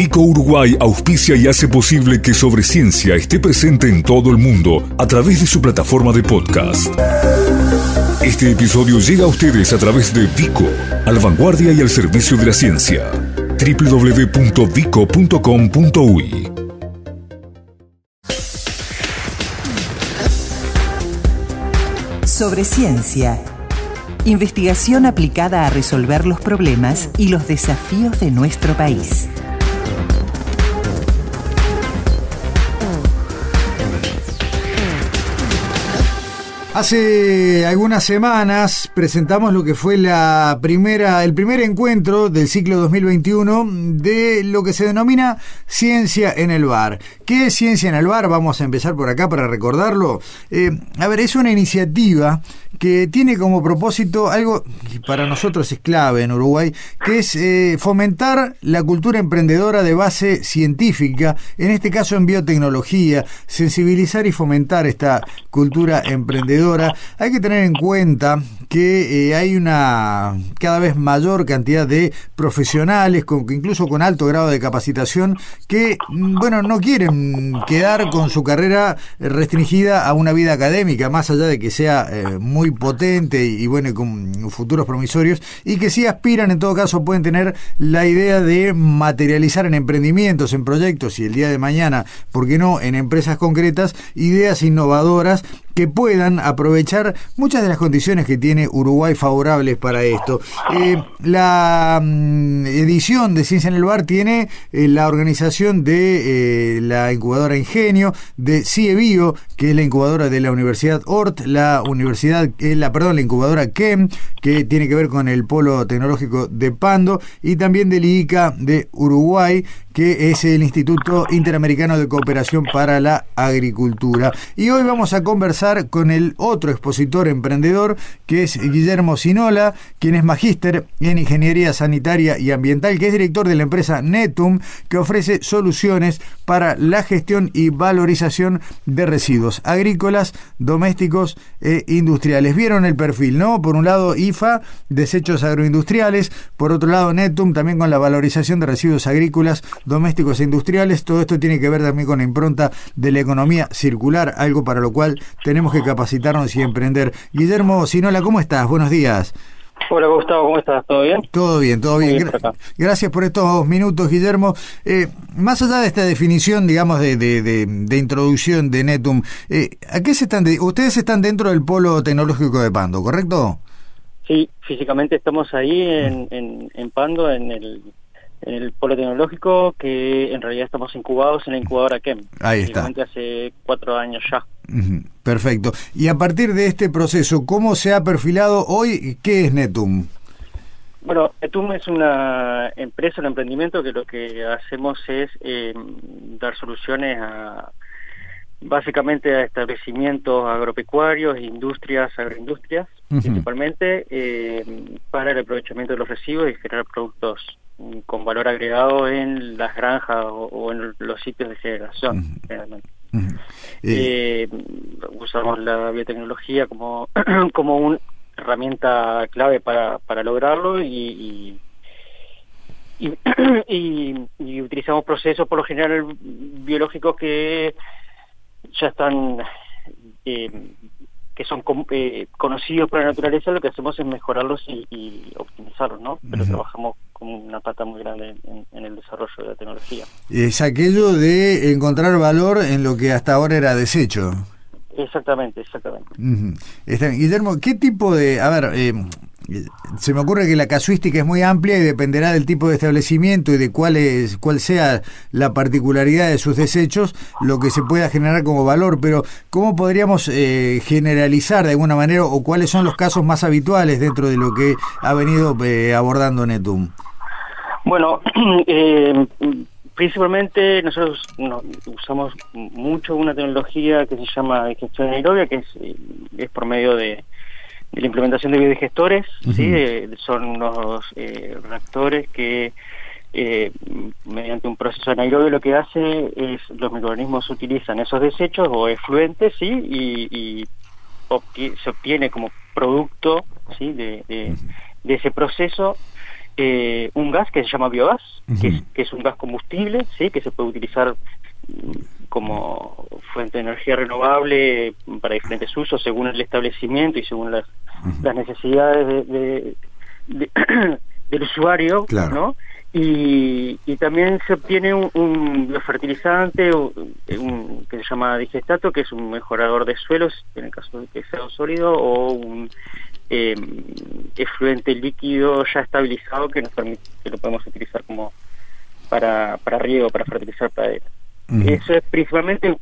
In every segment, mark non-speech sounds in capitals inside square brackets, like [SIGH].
Vico Uruguay auspicia y hace posible que Sobre Ciencia esté presente en todo el mundo a través de su plataforma de podcast. Este episodio llega a ustedes a través de Vico, al vanguardia y al servicio de la ciencia. www.vico.com.uy Sobre Ciencia. Investigación aplicada a resolver los problemas y los desafíos de nuestro país. Hace algunas semanas presentamos lo que fue la primera, el primer encuentro del ciclo 2021 de lo que se denomina Ciencia en el Bar. ¿Qué es Ciencia en el Bar? Vamos a empezar por acá para recordarlo. Eh, a ver, es una iniciativa que tiene como propósito algo que para nosotros es clave en Uruguay, que es eh, fomentar la cultura emprendedora de base científica, en este caso en biotecnología, sensibilizar y fomentar esta cultura emprendedora. Hay que tener en cuenta que eh, hay una cada vez mayor cantidad de profesionales, con, incluso con alto grado de capacitación, que mm, bueno no quieren quedar con su carrera restringida a una vida académica, más allá de que sea eh, muy potente y, bueno con futuros promisorios, y que sí aspiran en todo caso pueden tener la idea de materializar en emprendimientos, en proyectos y el día de mañana, ¿por qué no?, en empresas concretas, ideas innovadoras que puedan aprovechar muchas de las condiciones que tiene Uruguay favorables para esto. Eh, la mm, edición de Ciencia en el Bar tiene eh, la organización de eh, la incubadora Ingenio, de CIEBio, que es la incubadora de la Universidad ORT, la universidad, la, perdón, la incubadora KEM, que tiene que ver con el polo tecnológico de Pando, y también del IICA de Uruguay, que es el Instituto Interamericano de Cooperación para la Agricultura. Y hoy vamos a conversar con el otro expositor emprendedor, que es Guillermo Sinola, quien es magíster en Ingeniería Sanitaria y Ambiental, que es director de la empresa Netum, que ofrece soluciones para la gestión y valorización de residuos agrícolas, domésticos e industriales. Vieron el perfil, ¿no? Por un lado, IFA, desechos agroindustriales, por otro lado, Netum, también con la valorización de residuos agrícolas, domésticos e industriales. Todo esto tiene que ver también con la impronta de la economía circular, algo para lo cual tenemos que capacitarnos y emprender. Guillermo Sinola, ¿cómo estás? Buenos días. Hola Gustavo, ¿cómo estás? ¿Todo bien? Todo bien, todo bien. Gracias por estos minutos, Guillermo. Eh, más allá de esta definición, digamos, de, de, introducción de Netum, eh, ¿a qué se están ustedes están dentro del polo tecnológico de Pando, ¿correcto? Sí, físicamente estamos ahí en, en Pando, en el en el polo tecnológico, que en realidad estamos incubados en la incubadora KEM. Ahí está. hace cuatro años ya. Perfecto. Y a partir de este proceso, ¿cómo se ha perfilado hoy? ¿Qué es Netum? Bueno, Netum es una empresa, un emprendimiento que lo que hacemos es eh, dar soluciones a básicamente a establecimientos agropecuarios, industrias, agroindustrias, principalmente eh, para el aprovechamiento de los residuos y generar productos con valor agregado en las granjas o, en los sitios de generación, eh, usamos la biotecnología como, [CLEARS THROAT] como una herramienta clave para, para lograrlo y, [CLEARS THROAT] y, y, utilizamos procesos por lo general biológicos que ya están eh, que son eh, conocidos por la naturaleza, lo que hacemos es mejorarlos y, optimizarlos, ¿no? Pero trabajamos con una pata muy grande en, el desarrollo de la tecnología. Es aquello de encontrar valor en lo que hasta ahora era desecho. Exactamente, exactamente. Guillermo, ¿qué tipo de... A ver, eh, se me ocurre que la casuística es muy amplia y dependerá del tipo de establecimiento y de cuál, es, cuál sea la particularidad de sus desechos, lo que se pueda generar como valor. Pero, ¿cómo podríamos eh, generalizar de alguna manera o cuáles son los casos más habituales dentro de lo que ha venido eh, abordando Netum? Bueno, [CLEARS THROAT] eh, principalmente nosotros usamos mucho una tecnología que se llama gestión aerobia, que es, es por medio de de la implementación de biodigestores, ¿sí? son unos eh, reactores que eh, mediante un proceso anaerobio lo que hace es los microorganismos utilizan esos desechos o efluentes ¿sí? y, se obtiene como producto ¿sí? de, de, ese proceso eh, un gas que se llama biogás, que, es, que es un gas combustible, sí, que se puede utilizar como fuente de energía renovable para diferentes usos según el establecimiento y según las, las necesidades de, [CLEARS THROAT] del usuario, ¿no? Y, y, también se obtiene un, un fertilizante un, que se llama digestato, que es un mejorador de suelos, en el caso de que sea sólido, o un eh, efluente líquido ya estabilizado que nos permite que lo podemos utilizar como para, para riego, para fertilizar praderas. Eso es principalmente,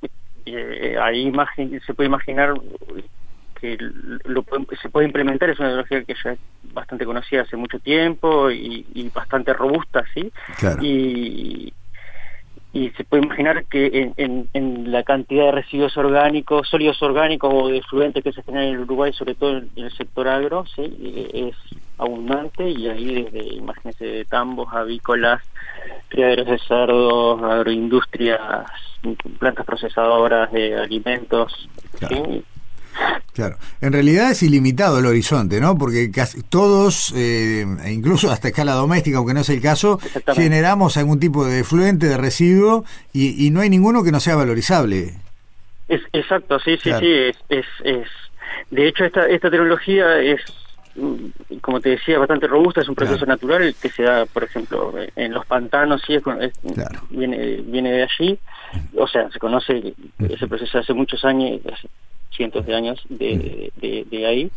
eh, ahí se puede imaginar que lo, se puede implementar, es una tecnología que ya es bastante conocida hace mucho tiempo y, bastante robusta, ¿sí? Y, y se puede imaginar que en, en, la cantidad de residuos orgánicos, sólidos orgánicos o de fluentes que se generan en Uruguay, sobre todo en, el sector agro, ¿sí? es abundante y ahí desde, imagínense, de tambos, avícolas, criaderos de cerdos, agroindustrias, plantas procesadoras de alimentos, ¿sí? Claro, en realidad es ilimitado el horizonte, ¿no? Porque casi todos, eh, incluso hasta escala doméstica, aunque no es el caso, generamos algún tipo de fluente, de residuo, y, no hay ninguno que no sea valorizable. Es, exacto, sí, sí, sí, es, es, es, De hecho, esta, esta tecnología es, como te decía, bastante robusta, es un proceso natural que se da, por ejemplo, en los pantanos, sí, es, viene, viene de allí, o sea, se conoce ese proceso hace muchos años, cientos de años de, de, ahí.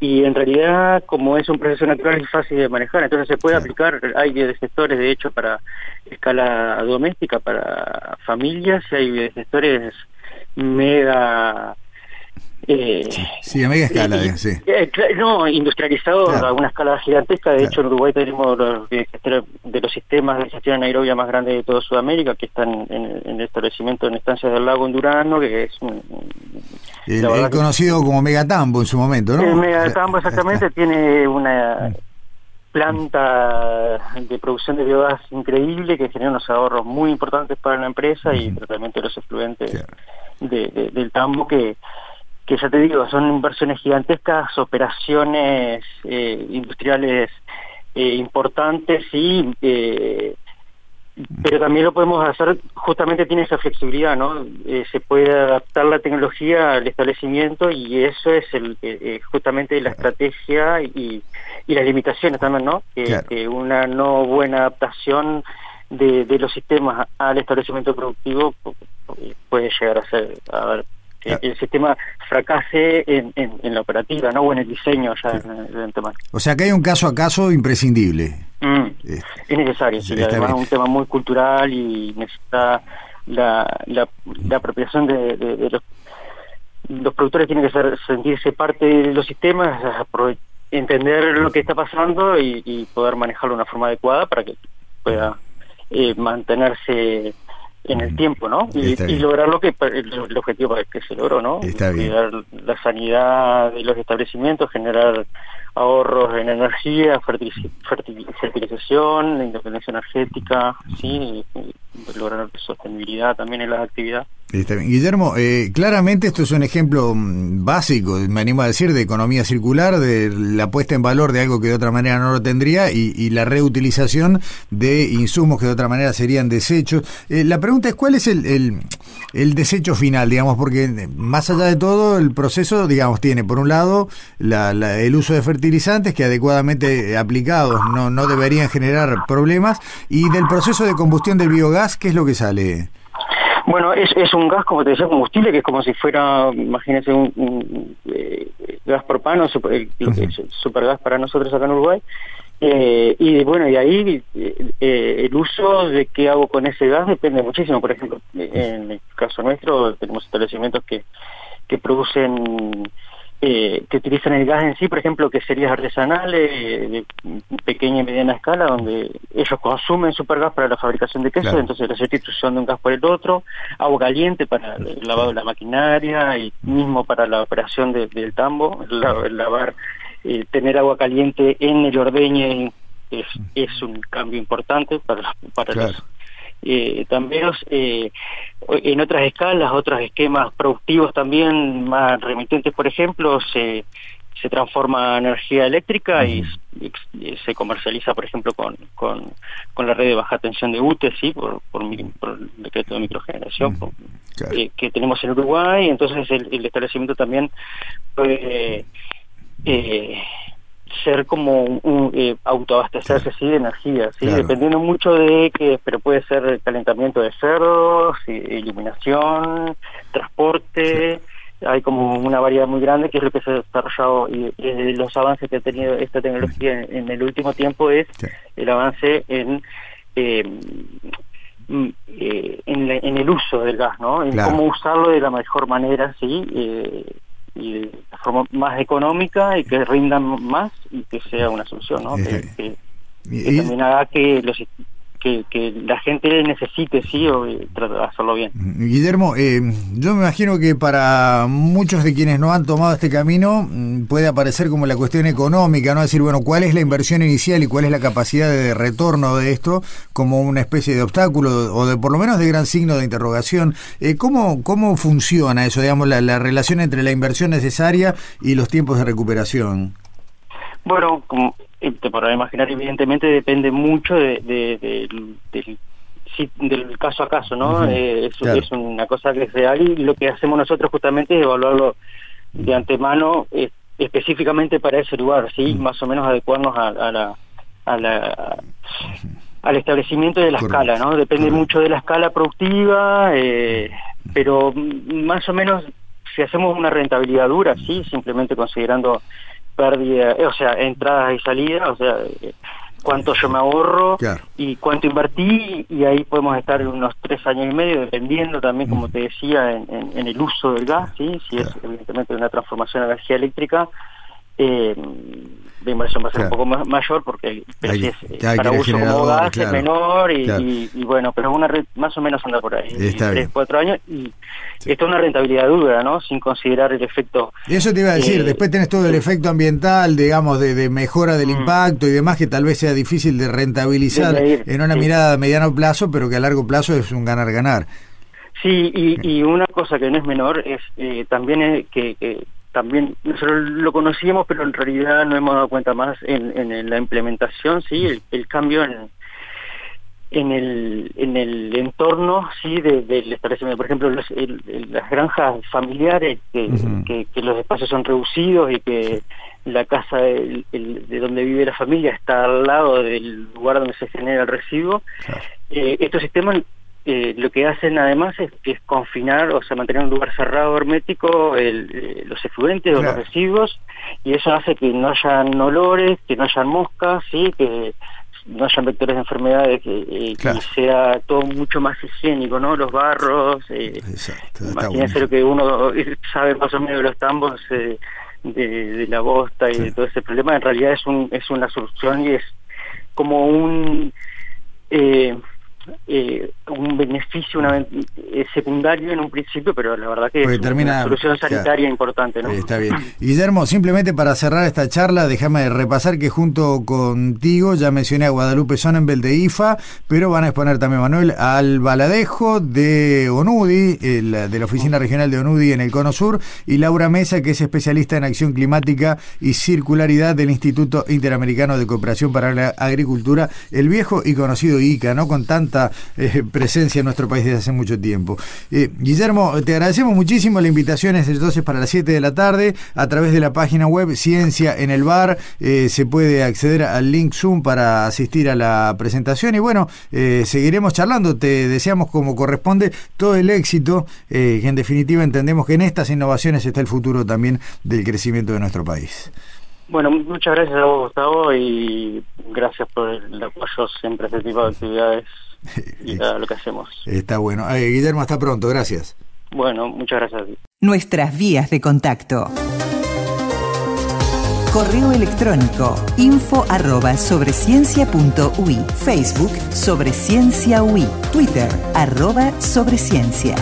Y en realidad como es un proceso natural es fácil de manejar. Entonces se puede aplicar hay sectores de hecho para escala doméstica para familias y hay sectores mega eh, sí, a media escala, eh, sí. Eh, no, industrializado a una escala gigantesca. De hecho, en Uruguay tenemos los de los sistemas de gestión anaerobia más grandes de toda Sudamérica, que están en, el establecimiento en estancias del lago en Durano, que es un, el, conocido como Megatambo en su momento, ¿no? El Megatambo exactamente tiene una planta de producción de biogás increíble que genera unos ahorros muy importantes para la empresa y tratamiento de los efluentes del tambo que que ya te digo, son inversiones gigantescas, operaciones eh, industriales eh, importantes y eh, pero también lo podemos hacer, justamente tiene esa flexibilidad, ¿no? Se puede adaptar la tecnología al establecimiento y eso es el justamente la estrategia y, y las limitaciones también, ¿no? Que, una no buena adaptación de, de los sistemas al establecimiento productivo puede llegar a ser a ver, que el sistema fracase en, en, la operativa, ¿no? O en el diseño ya de O sea que hay un caso a caso imprescindible. Mm, es, necesario, sí, además es un tema muy cultural y necesita la, la, la apropiación de, de, los los productores tienen que ser, sentirse parte de los sistemas, entender lo que está pasando y, y, poder manejarlo de una forma adecuada para que pueda eh, mantenerse en el tiempo, ¿no? Y, lograr lo que el, objetivo que se logró, ¿no? Está Cuidar la sanidad de los establecimientos, generar ahorros en energía, fertilización, la independencia energética, sí, lograr sostenibilidad también en las actividades. Guillermo, eh, claramente esto es un ejemplo mm, básico, me animo a decir, de economía circular, de la puesta en valor de algo que de otra manera no lo tendría y, la reutilización de insumos que de otra manera serían desechos. Eh, la pregunta es, ¿cuál es el, el, desecho final, digamos? Porque eh, más allá de todo, el proceso, digamos, tiene por un lado el uso de fertilizantes que adecuadamente aplicados no, no deberían generar problemas y del proceso de combustión del biogás, ¿qué es lo que sale? Bueno, es, es un gas, como te decía, combustible, que es como si fuera, imagínense, un, eh, gas propano, super, supergas para nosotros acá en Uruguay. Eh, y bueno, y ahí eh, el uso de qué hago con ese gas depende muchísimo. Por ejemplo, en el caso nuestro tenemos establecimientos que, que producen eh, que utilizan el gas en sí, por ejemplo, que serías artesanales de pequeña y mediana escala, donde ellos consumen supergas para la fabricación de queso, entonces la sustitución de un gas por el otro, agua caliente para el lavado de la maquinaria y mismo para la operación del tambo, el, lavar, eh, tener agua caliente en el ordeñe es, es un cambio importante para, para los eh, también eh, en otras escalas, otros esquemas productivos también más remitentes, por ejemplo, se, se transforma en energía eléctrica y, se comercializa, por ejemplo, con, con, la red de baja tensión de UTE, ¿sí? por, por, el decreto de microgeneración eh, que tenemos en Uruguay. Entonces, el, establecimiento también puede eh, ser como un, eh, autoabastecerse de energía, ¿sí? dependiendo mucho de que, pero puede ser calentamiento de cerdos, iluminación, transporte hay como una variedad muy grande que es lo que se ha desarrollado y, los avances que ha tenido esta tecnología en, el último tiempo es el avance en eh, mm, eh, en, el uso del gas, ¿no? En cómo usarlo de la mejor manera, sí, eh, y de la forma más económica y que rindan más y que sea una solución, ¿no? que, que, también haga que los que, la gente necesite, sí, o eh, tratar de hacerlo bien. Guillermo, eh, yo me imagino que para muchos de quienes no han tomado este camino mm, puede aparecer como la cuestión económica, ¿no? Decir, bueno, ¿cuál es la inversión inicial y cuál es la capacidad de retorno de esto como una especie de obstáculo o de por lo menos de gran signo de interrogación? Eh, ¿cómo, ¿Cómo funciona eso, digamos, la, la relación entre la inversión necesaria y los tiempos de recuperación? Bueno, como te podrás imaginar, evidentemente depende mucho de, del caso a caso, ¿no? Eh, es, una cosa que es real y lo que hacemos nosotros justamente es evaluarlo de antemano eh, específicamente para ese lugar, ¿sí? Más o menos adecuarnos a, la... A la al establecimiento de la escala, ¿no? Depende mucho de la escala productiva, eh, pero más o menos si hacemos una rentabilidad dura, sí, simplemente considerando pérdida, eh, o sea, entradas y salidas, o sea, eh, cuánto yo me ahorro y cuánto invertí y ahí podemos estar en unos tres años y medio dependiendo también como mm. te decía en, el uso del gas sí si es evidentemente una transformación a energía eléctrica eh, la inversión va a ser un poco más, mayor porque si es, para uso como gas es menor y, bueno, pero una más o menos anda por ahí, tres, cuatro años y esto es una rentabilidad dura, ¿no? Sin considerar el efecto... Eso te iba a decir, eh, después tenés todo el efecto ambiental, digamos, de, mejora del mm. impacto y demás que tal vez sea difícil de rentabilizar en una mirada a mediano plazo, pero que a largo plazo es un ganar-ganar. Sí, y, una cosa que no es menor es eh, también es que, que también nosotros lo conocíamos, pero en realidad no hemos dado cuenta más en, la implementación, sí, el, cambio en, en el en el entorno sí del establecimiento. Por ejemplo las granjas familiares que, que, los espacios son reducidos y que la casa de, donde vive la familia está al lado del lugar donde se genera el residuo. Eh, estos sistemas eh, lo que hacen además es, es, confinar, o sea, mantener un lugar cerrado, hermético, el, eh, los efluentes o los residuos, y eso hace que no hayan olores, que no hayan moscas, ¿sí? que no hayan vectores de enfermedades, que, sea todo mucho más higiénico, ¿no? Los barros, eh, imagínense lo que uno sabe más o menos de los tambos de, de, la bosta y de todo ese problema, en realidad es, un, es una solución y es como un... Eh, eh, un beneficio una, eh, secundario en un principio, pero la verdad que es una solución sanitaria importante. ¿no? Está bien. Guillermo, simplemente para cerrar esta charla, déjame repasar que junto contigo ya mencioné a Guadalupe Sonnenbel de IFA, pero van a exponer también, Manuel, al Baladejo de ONUDI, de la Oficina Regional de ONUDI en el Cono Sur, y Laura Mesa, que es especialista en acción climática y circularidad del Instituto Interamericano de Cooperación para la Agricultura, el viejo y conocido ICA, ¿no? Con tanta eh, presencia en nuestro país desde hace mucho tiempo. Eh, Guillermo, te agradecemos muchísimo. La invitación es entonces para las 7 de la tarde a través de la página web Ciencia en el Bar. Eh, se puede acceder al link Zoom para asistir a la presentación y bueno, seguiremos charlando. Te deseamos como corresponde todo el éxito, que en definitiva entendemos que en estas innovaciones está el futuro también del crecimiento de nuestro país. Bueno, muchas gracias a vos, Gustavo, y gracias por el apoyo siempre a este tipo de actividades y [LAUGHS] a lo que hacemos. Está bueno. Guillermo, hasta pronto, gracias. Bueno, muchas gracias. Nuestras vías de contacto. Correo electrónico info arroba sobre Facebook sobre ciencia Twitter arroba sobre ciencia.